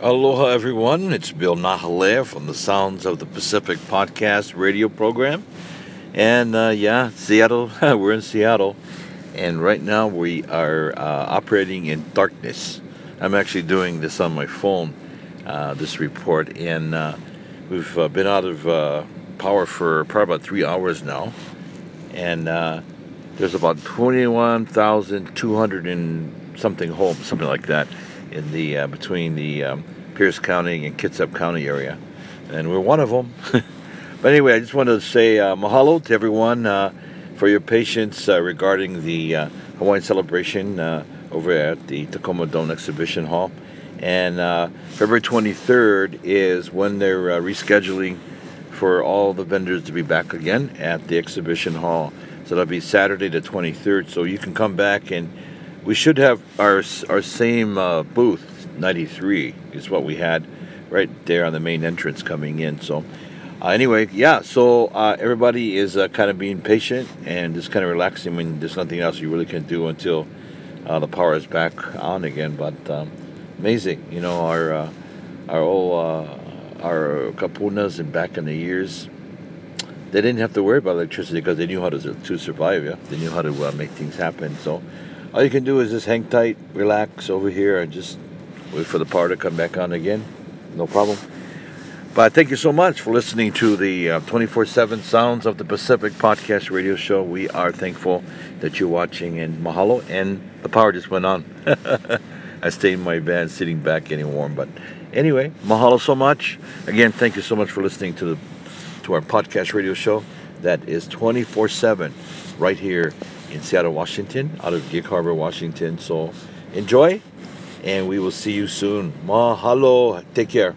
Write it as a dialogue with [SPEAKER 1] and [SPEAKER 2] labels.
[SPEAKER 1] Aloha, everyone. It's Bill Nahale from the Sounds of the Pacific podcast radio program. And uh, yeah, Seattle, we're in Seattle. And right now we are uh, operating in darkness. I'm actually doing this on my phone, uh, this report. And uh, we've uh, been out of uh, power for probably about three hours now. And there's about 21,200 and something homes, something like that in the uh, between the um, Pierce County and Kitsap County area, and we're one of them. but anyway, I just wanted to say uh, mahalo to everyone uh, for your patience uh, regarding the uh, Hawaiian celebration uh, over at the Tacoma Dome Exhibition Hall. And February 23rd is when they're rescheduling for all the vendors to be back again at the exhibition hall. So that'll be Saturday the 23rd. So you can come back and we should have our our same uh, booth 93 is what we had right there on the main entrance coming in so uh, anyway yeah so uh, everybody is uh, kind of being patient and just kind of relaxing when there's nothing else you really can do until uh, the power is back on again but um, amazing you know our uh, our old our kupunas and back in the years they didn't have to worry about electricity because they knew how to, to survive yeah. They knew how to make things happen so all you can do is just hang tight, relax over here, and just wait for the power to come back on again. No problem. But thank you so much for listening to the 24 uh, 7 Sounds of the Pacific podcast radio show. We are thankful that you're watching, and mahalo. And the power just went on. I stayed in my van sitting back getting warm. But anyway, mahalo so much. Again, thank you so much for listening to the to our podcast radio show that is 24 7 right here in Seattle, Washington, out of Gig Harbor, Washington. So enjoy, and we will see you soon. Mahalo. Take care.